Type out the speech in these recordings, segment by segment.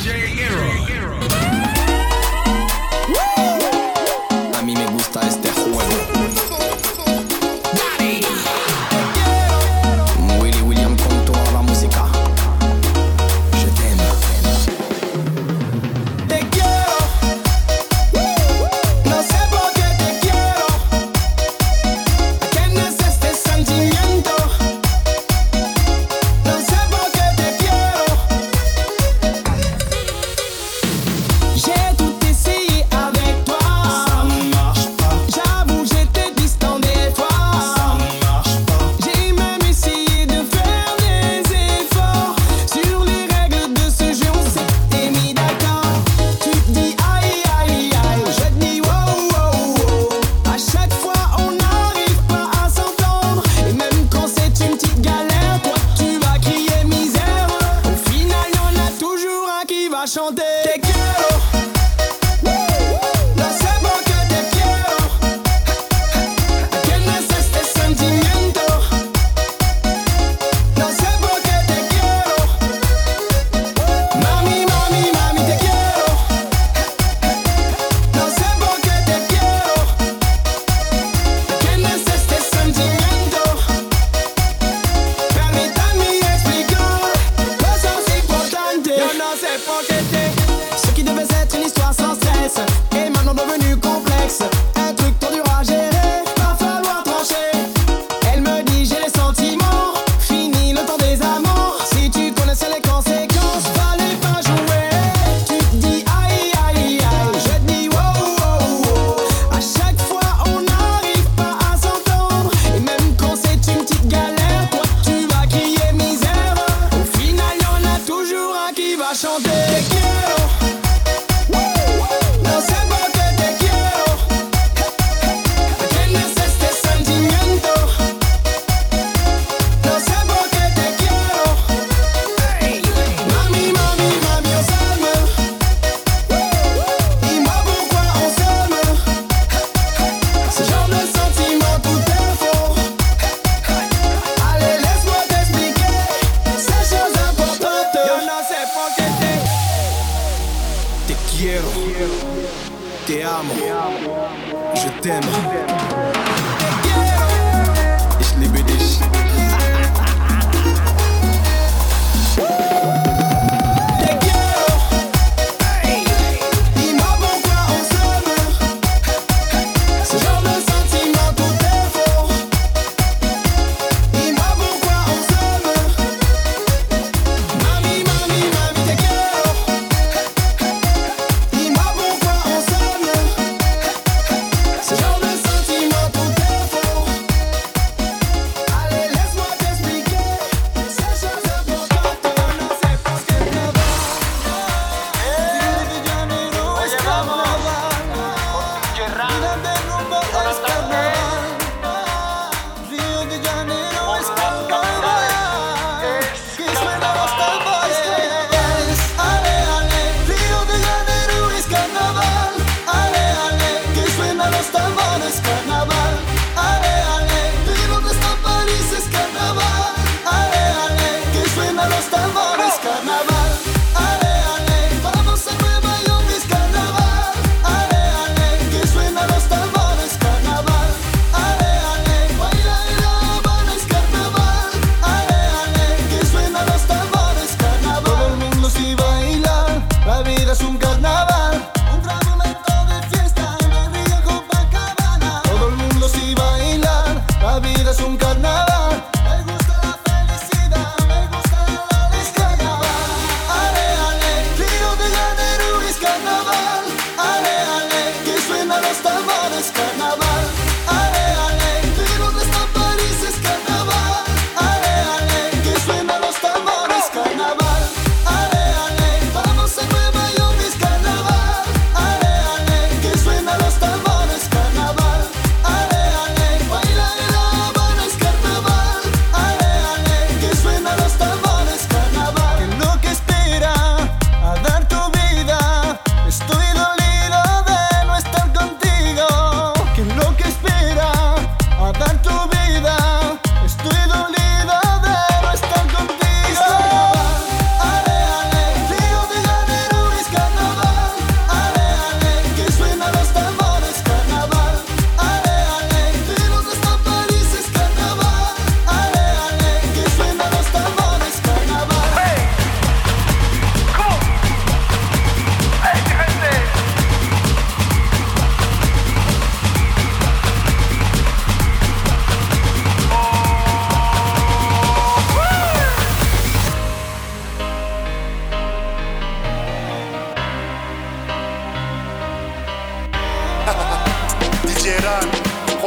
Ce genre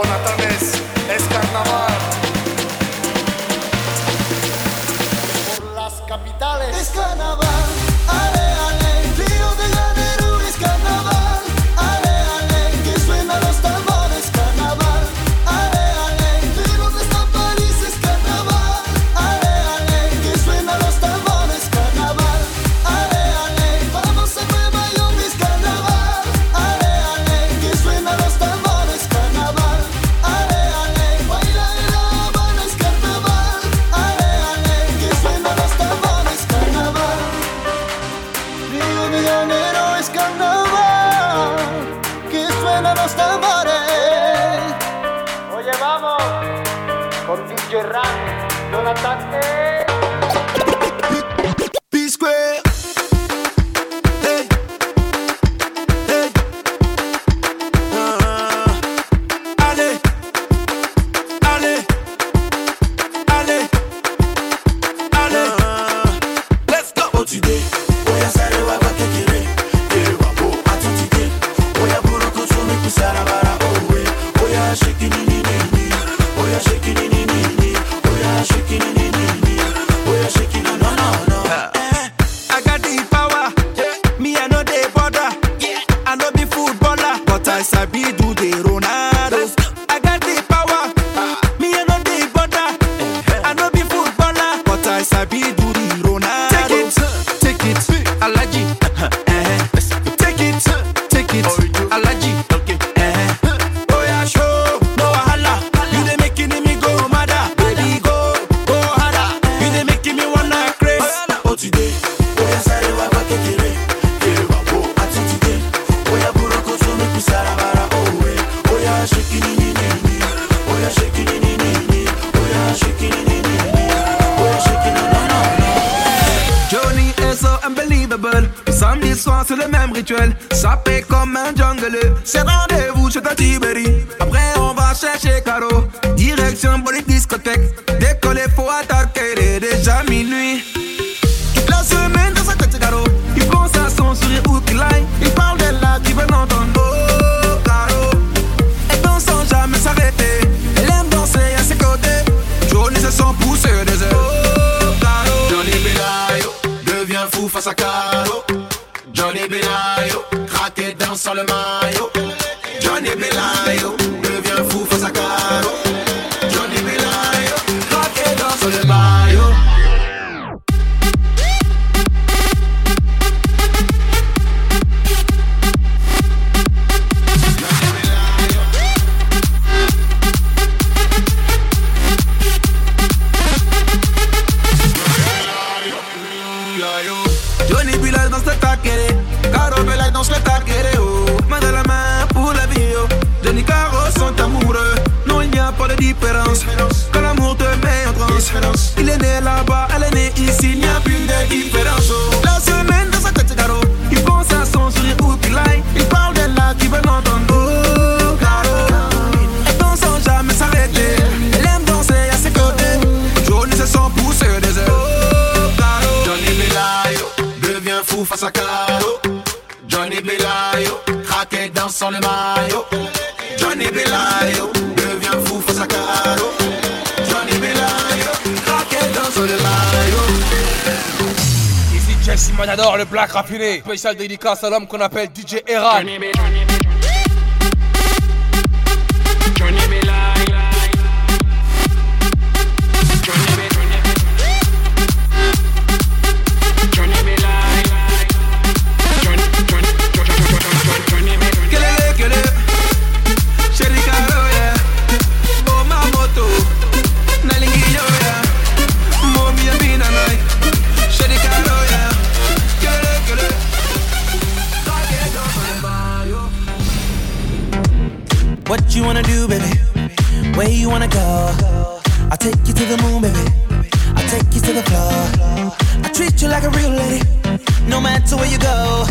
Natanense. Samedi soir, c'est le même rituel. Comme un jungle. C'est rendez-vous chez Tibéri. Après, on va chercher Caro. Direction pour les discothèques. Décoller, faut attaquer. Déjà minuit. sans le maillot. Johnny Bilayo. sans le maillot. Johnny Belayo devient fou face à Caro. Johnny Belayo raquette dans le maillot. Ici Jesse Manador, le black raffiné. Spécial dédicace à l'homme qu'on appelle DJ Eran. wanna do, baby? Where you wanna go? I'll take you to the moon, baby. I'll take you to the floor. I treat you like a real lady, no matter where you go.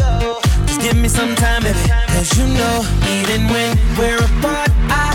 Just give me some time, baby. Cause you know, even when we're apart, I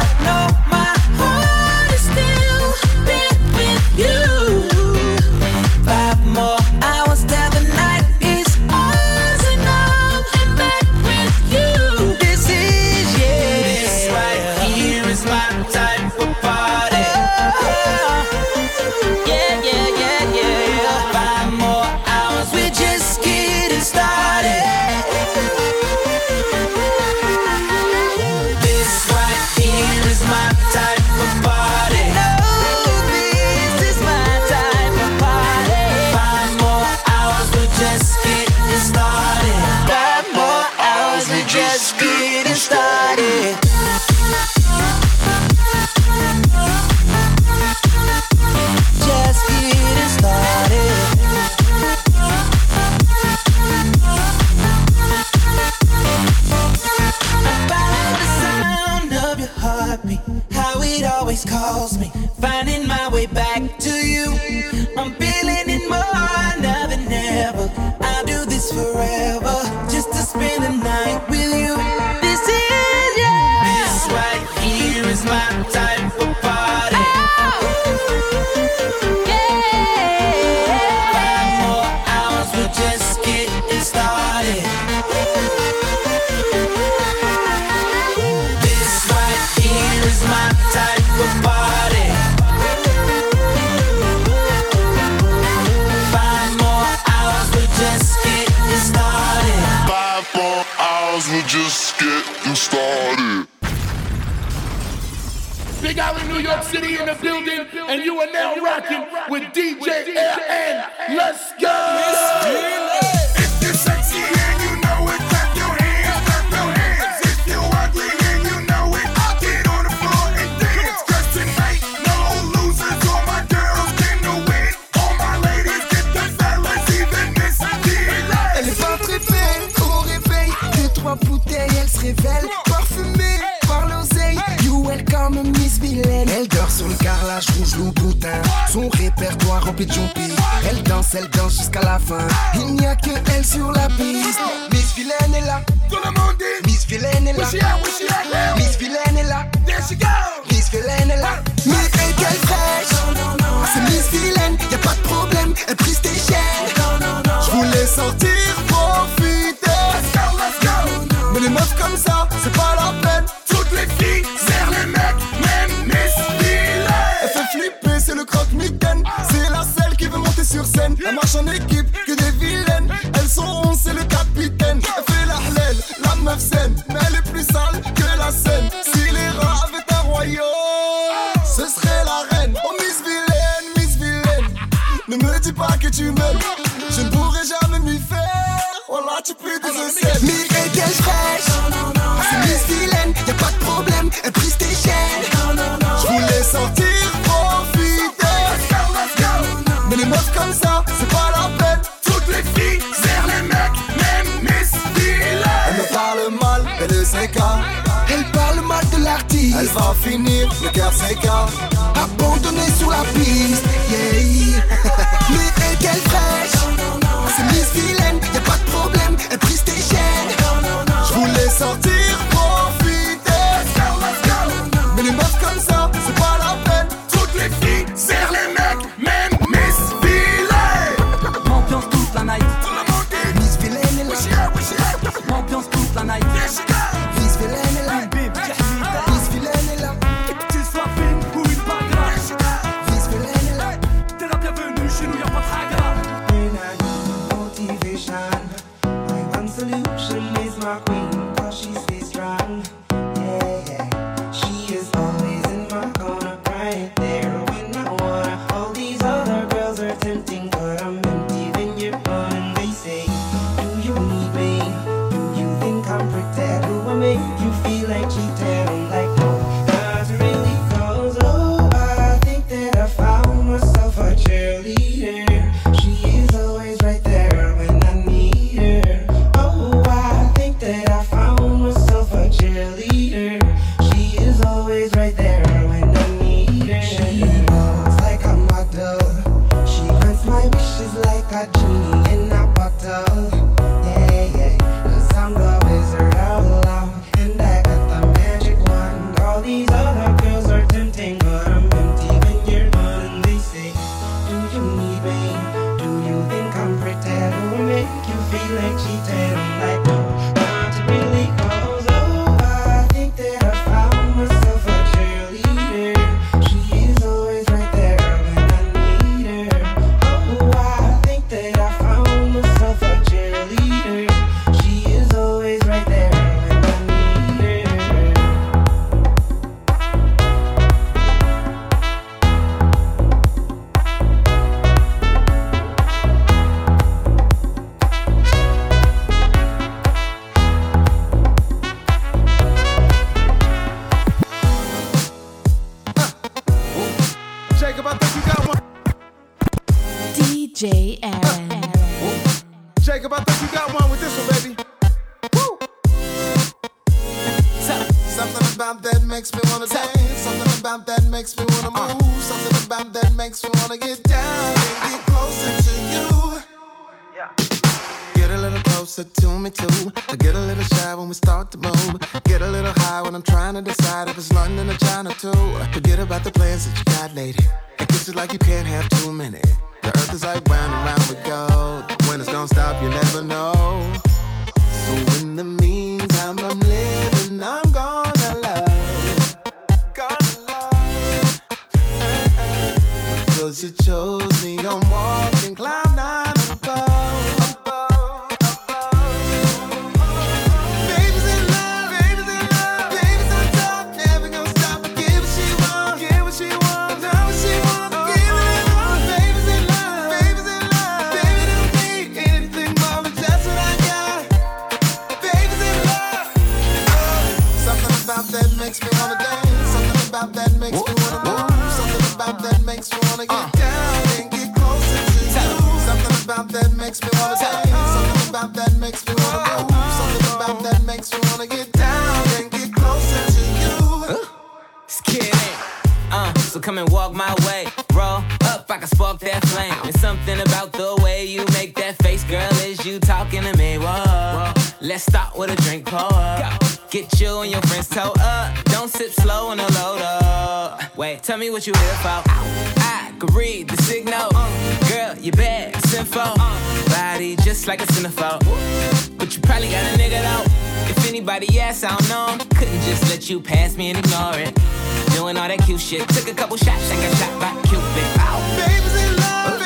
Big Ali, New York City in the building, and you are now rocking with DJ Air Let's go! If you're sexy and you know it, clap your hands, clap your hands. If you're ugly and you know it, I'll get on the floor and dance. 'Cause tonight, no losers, all my girls came to win. All my ladies, get the fellas, even Miss D-Lay. Elle est pas très belle, au réveil, deux, trois bouteilles, elle se révèle, parfumée par l'oseille. You welcome Miss Vilaine. Elle dort sur le carrelage rouge Louboutin, son répertoire rempli de jumpies. Elle danse, elle danse jusqu'à la fin. Il n'y a que elle sur la piste. Miss Vilaine est là, Tout le monde dit, Miss Vilaine est là, Miss Vilaine est là, there she go. Miss Vilaine est là. Mais elle qu'elle fraîche, c'est Miss Vilaine, y a pas de problème, elle brise tes chaînes. Je voulais sortir, profiter. Let's go, let's go. Mais les meufs comme ça, Elle marche en équipe, que des vilaines. Elles sont onze, c'est le capitaine. Elle fait la hlèle, la meuf saine. Mais elle est plus sale que la scène. Si les rats avaient un royaume, ce serait la reine. Oh Miss Vilaine, Miss Vilaine. Ne me dis pas que tu m'aimes. Elle va finir, le cœur s'écarte. Abandonnée sur la piste, yeah. Mais elle qu'elle fraîche. C'est Miss Vilaine, y a pas de problème. Elle brise tes chaînes. Je voulais sortir, makes me wanna go. Something about that makes me wanna get down and get closer to you. Uh, uh, so come and walk my way. Roll up, I can spark that flame. And something about the way you make that face, girl, is you talking to me. Whoa, let's start with a drink, pour up. Get you and your friends toe up. Don't sip slow on the load up. Wait, tell me what you here for. I could read the signal. Uh, girl, you bad body just like a cinephile. But you probably got a nigga though. If anybody asks, I don't know. Couldn't just let you pass me and ignore it. Doing all that cute shit. Took a couple shots, I got shot by Cupid. Our baby's in love.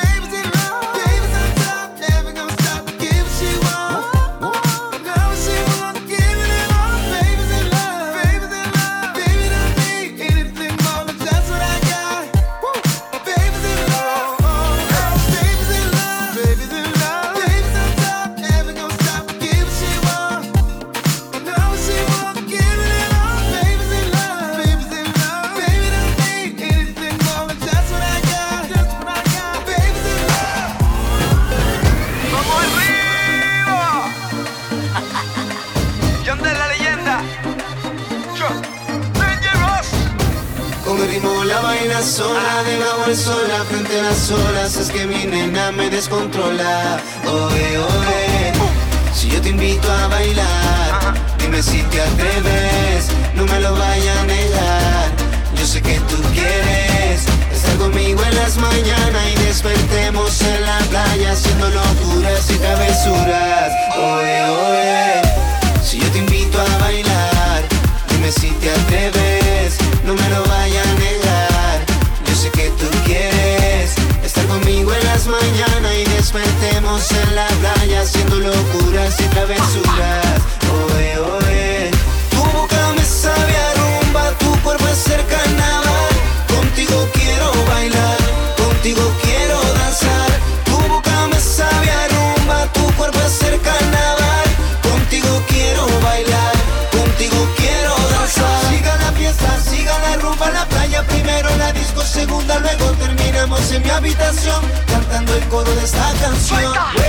las de debajo el sola, frente a las olas, es que mi nena me descontrola. Oe, oe, si yo te invito a bailar, dime si te atreves, no me lo vayas a negar. Yo sé que tú quieres estar conmigo en las mañanas y despertemos en la playa haciendo locuras y travesuras. Oe, oe, si yo te invito a bailar, dime si te atreves, no me lo vayas a negar. con esta canción.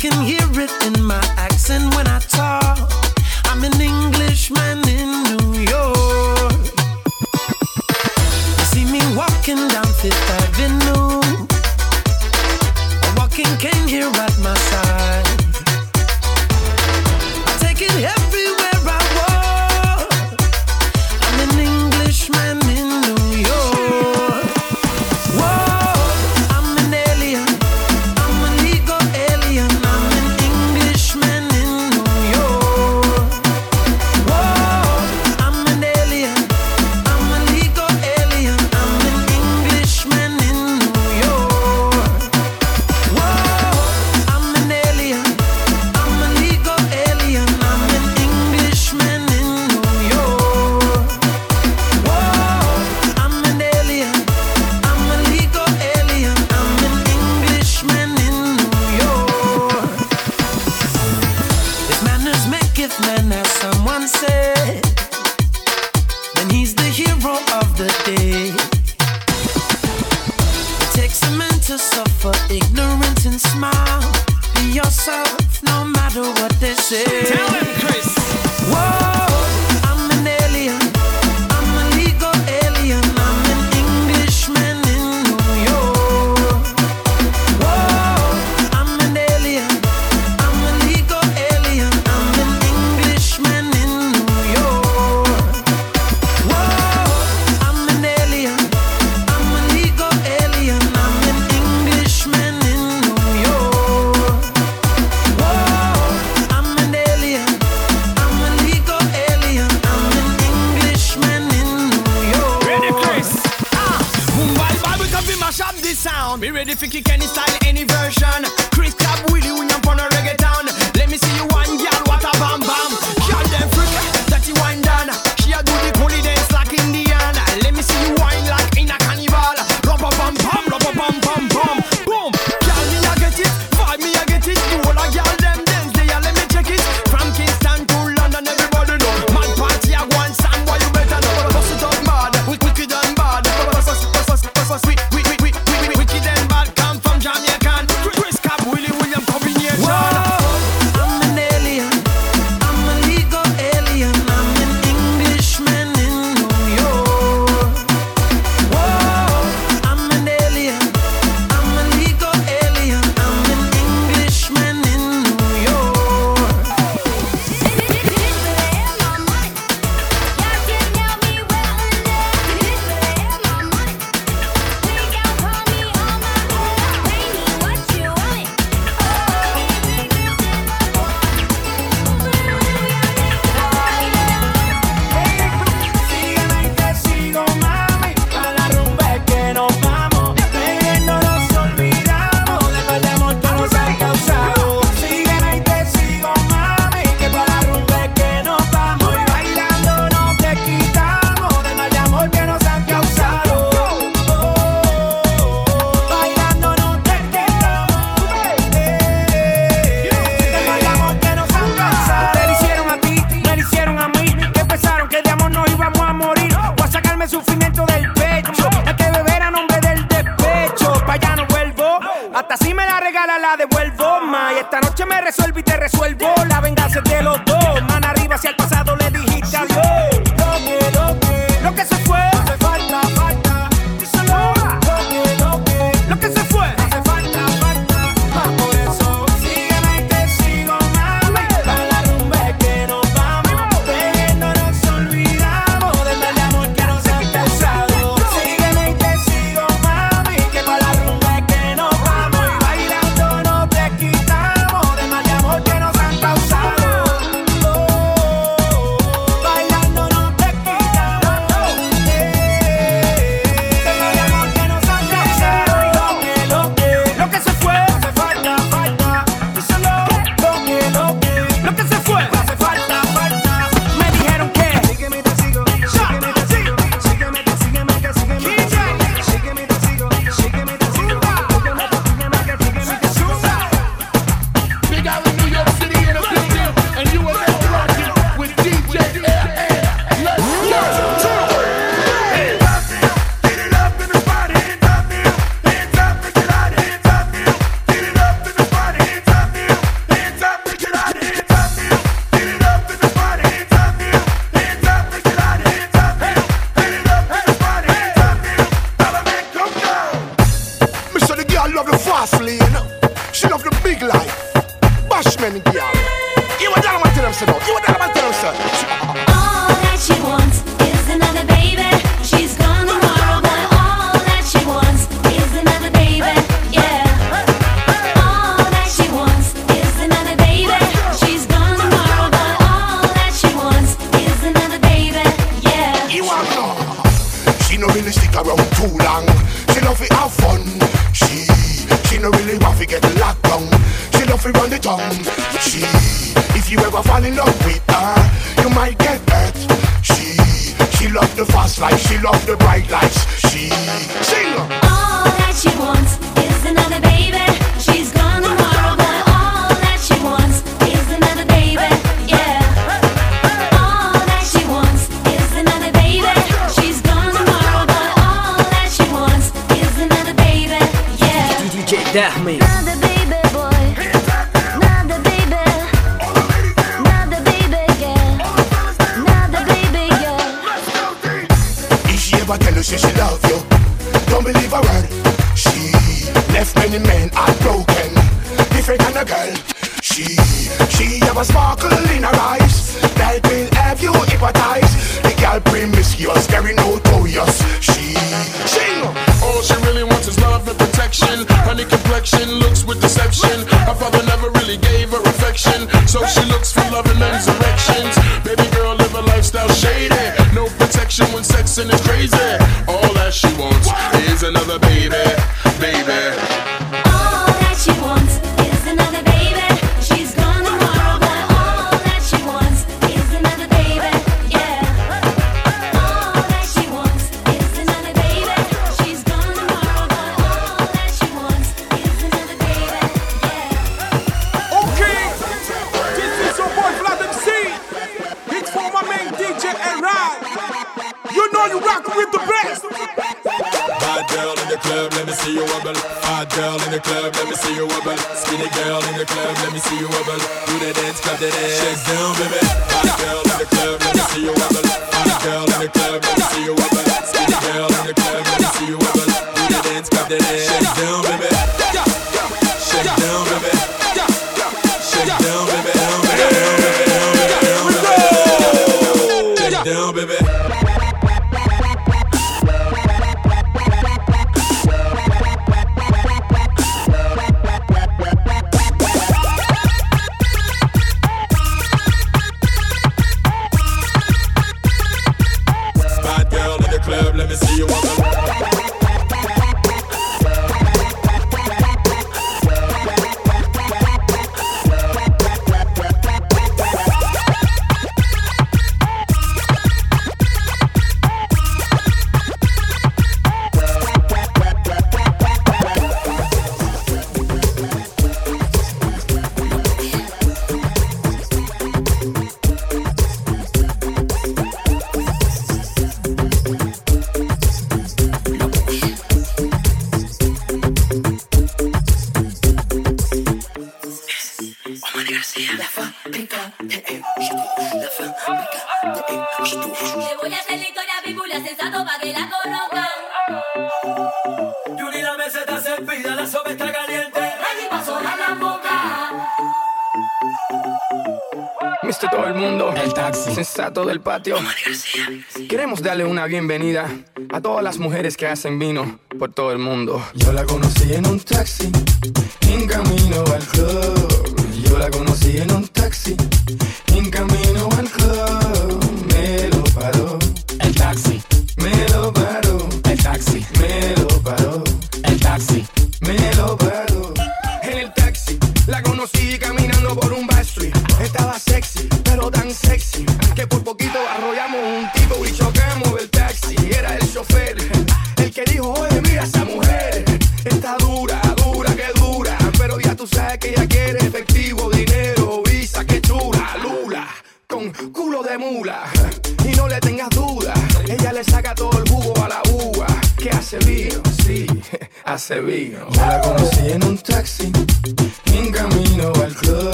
can hear it in my accent when I talk. I'm an Englishman in New York. You see me walking down Fifth Avenue sound. Be ready for kick any style, any version. resuelvo te resuelvo. La venganza really stick around too long. She love it have fun. She she no really want to get locked down. She love it run the tongue. She if you ever fall in love with her, you might get hurt. She she love the fast life. She love the bright lights. She sing. All that she wants is another baby. Death me. I tell her she should love you. Don't believe a word. She left many men heartbroken. Different kind of girl. She she have a sparkle in her eye. do the dance, clap the dance. Shake down, baby. Hot girl in the club, let me see you wobble. Hot girl in the club, let me see you wobble. Hot girl in the club, let me see you wobble. Do the dance, clap the dance. Shake down, baby. bienvenida a todas las mujeres que hacen vino por todo el mundo. Yo la conocí en un taxi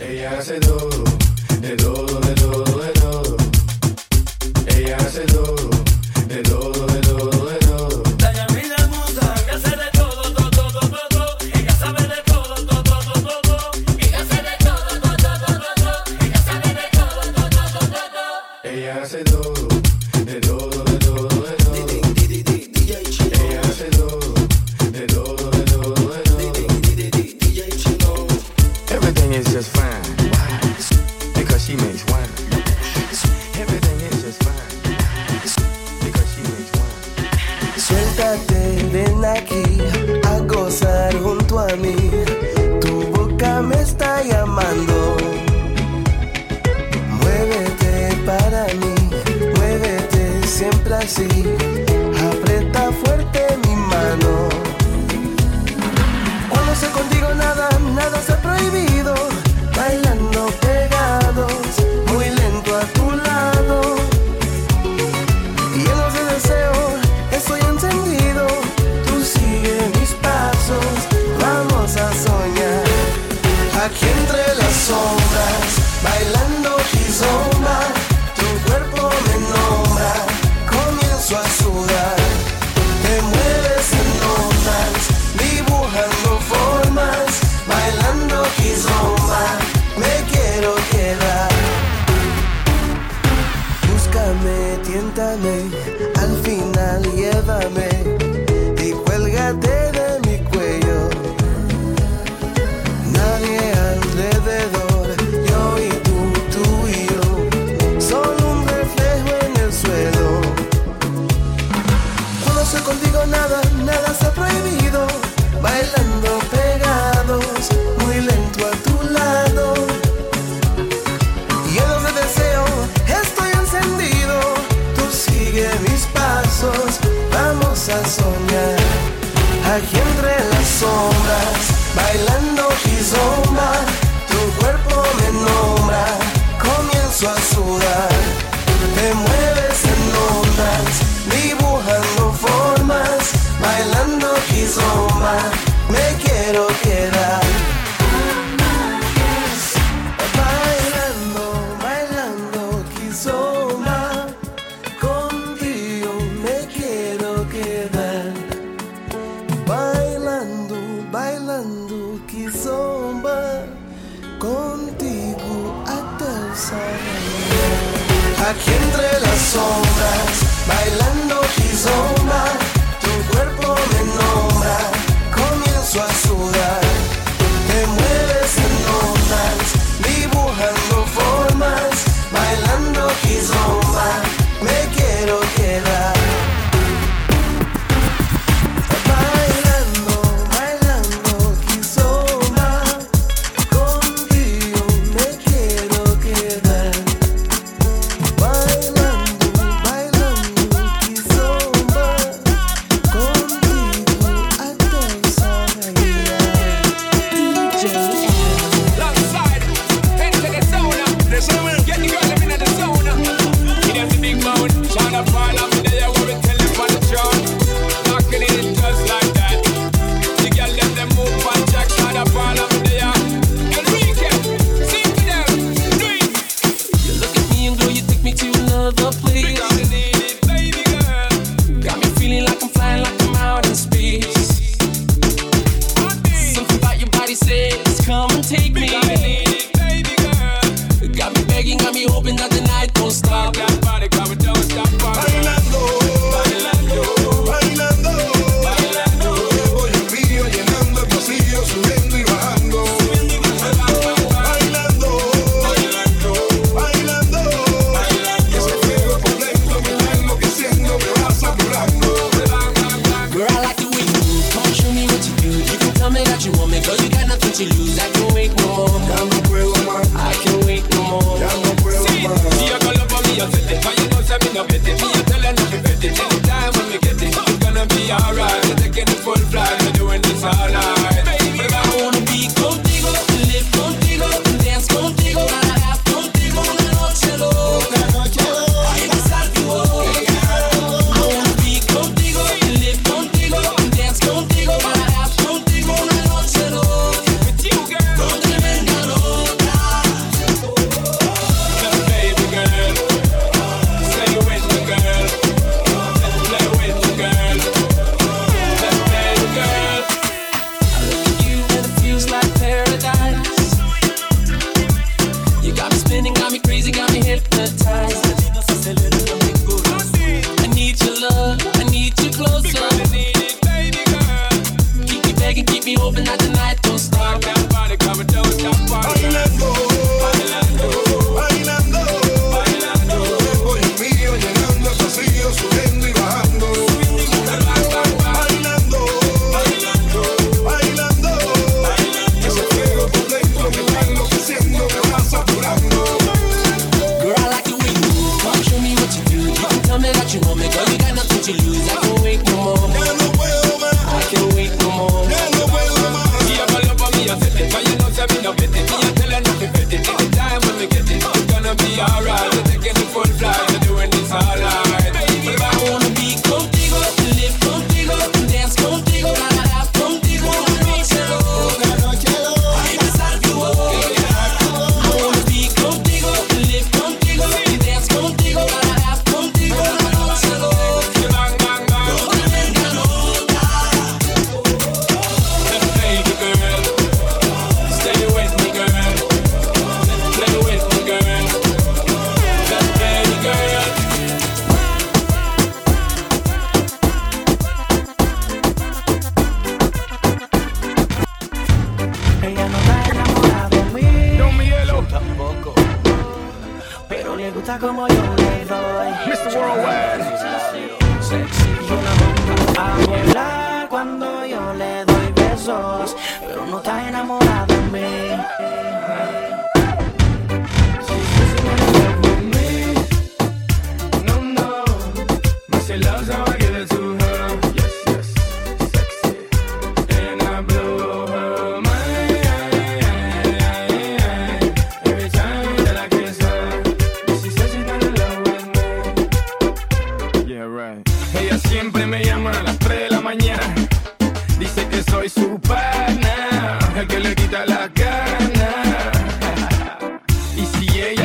Ella hace todo, de todo, de todo. contigo nada, nada está prohibido. Bailando pegados, muy lento a tu lado. Lleno de deseo, estoy encendido. Tú sigue mis pasos, vamos a soñar. Aquí entre las sombras, bailando kizomba, tu cuerpo me nombra. Comienzo a sudar, te mueve asoma, me quero quedar. Bailando, bailando, Kizomba, contigo me quero quedar. Bailando, bailando, Kizomba, contigo até o sol. Aqui entre las sombras.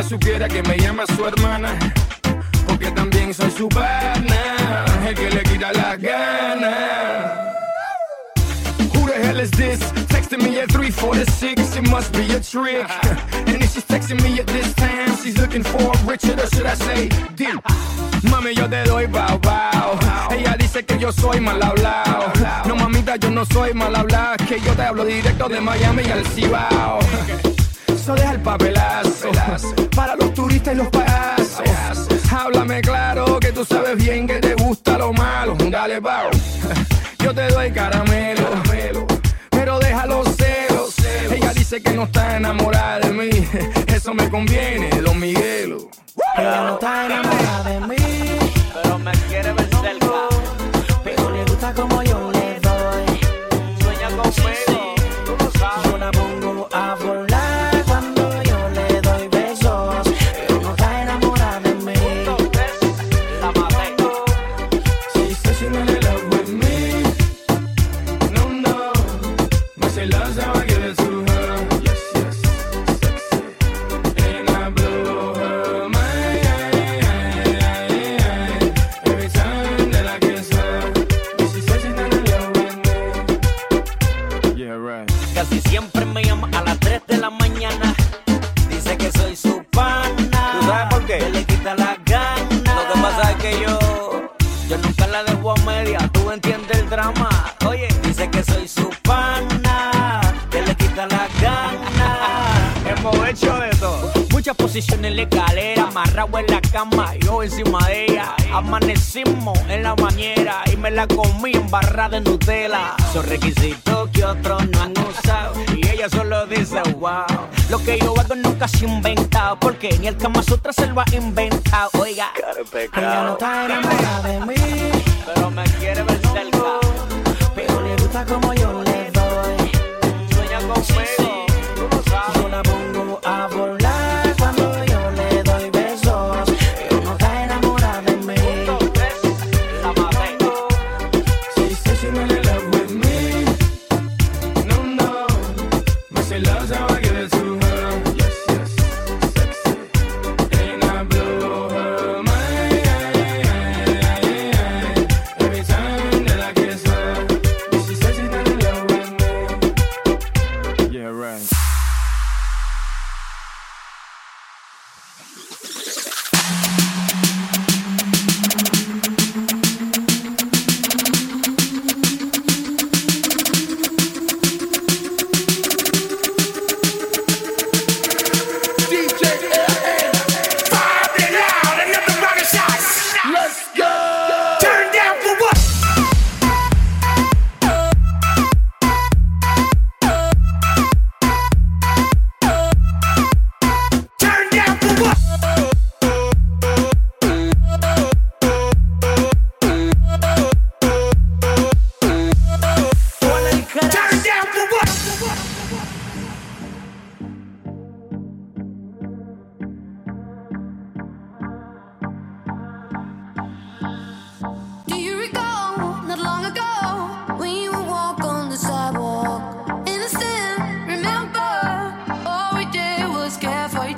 supiera que me llama su hermana, porque también soy su pana, el que le quita las ganas. Who the hell is this? Texting me at 346, it must be a trick. And if she's texting me at this time, she's looking for Richard, or should I say, Dick? Mami, yo te doy bow bow. Ella dice que yo soy mal hablado. No, mamita, yo no soy mal hablado. Que yo te hablo directo de Miami al Cibao eso deja el papelazo. Para los turistas y los payasos. Háblame claro que tú sabes bien que te gusta lo malo. Dale, pao. Yo te doy caramelo. Pero déjalo celos. Ella dice que no está enamorada de mí. Eso me conviene, Don Miguelos. Ella no está enamorada de mí. Pero me quiere ver cerca. posición en la escalera, amarrado en la cama, yo encima de ella. Amanecimos en la bañera y me la comí en barra de Nutella. Son requisitos que otros no han usado y ella solo dice wow. Lo que yo hago nunca se ha porque ni el Kama Sutra se lo ha inventado. Oiga, ella no está enamorada de mí, pero me quiere ver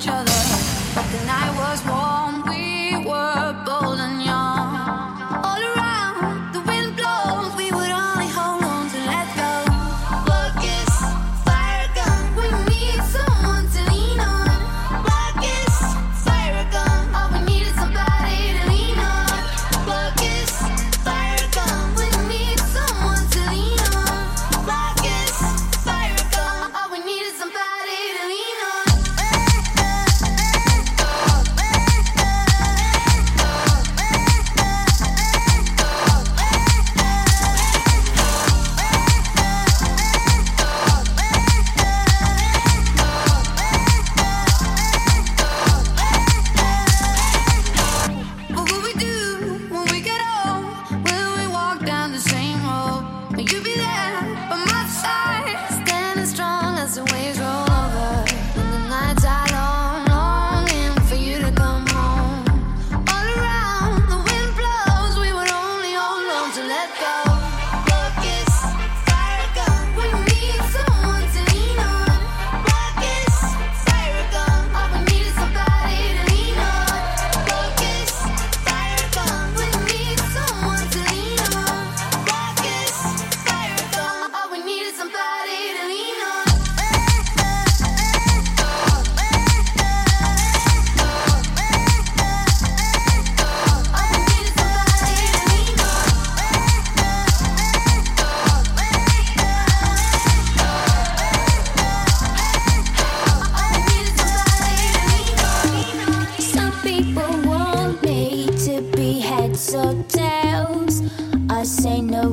each other, but the night was warm.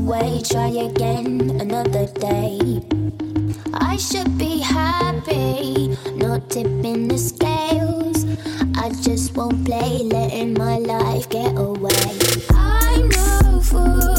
away, try again another day. I should be happy, not tipping the scales. I just won't play, letting my life get away. I'm no fool.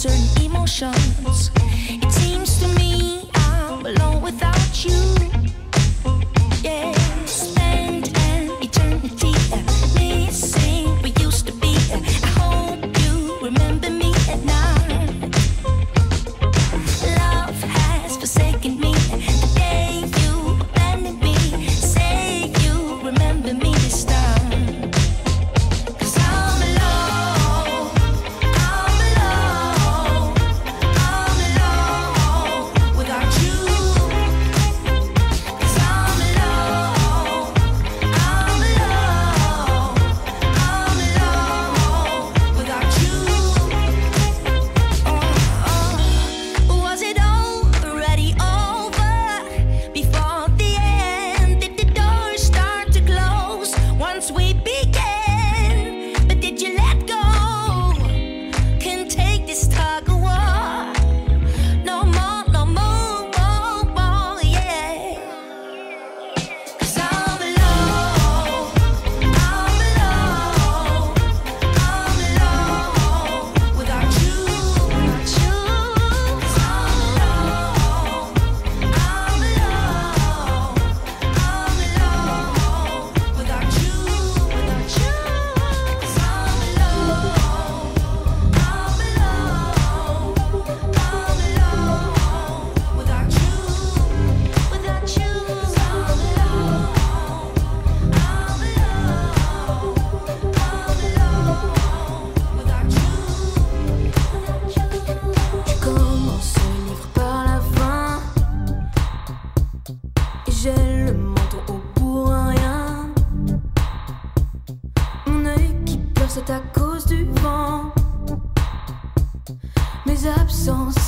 Certain emotions.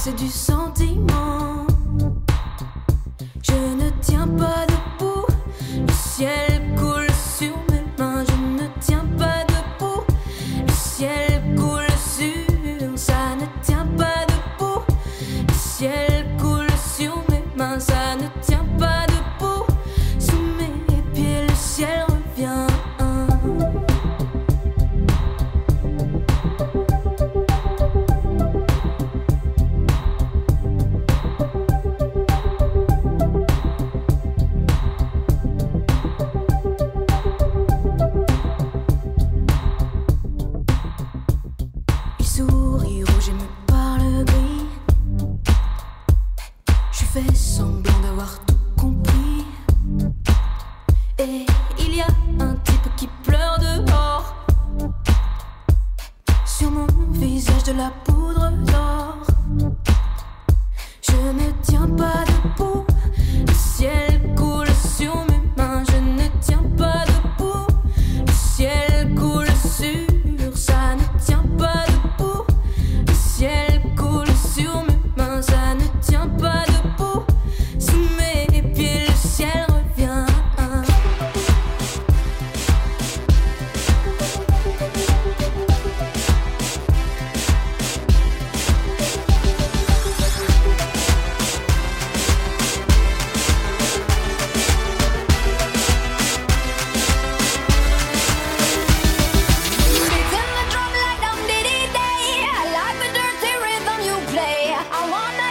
C'est du sentiment I wanna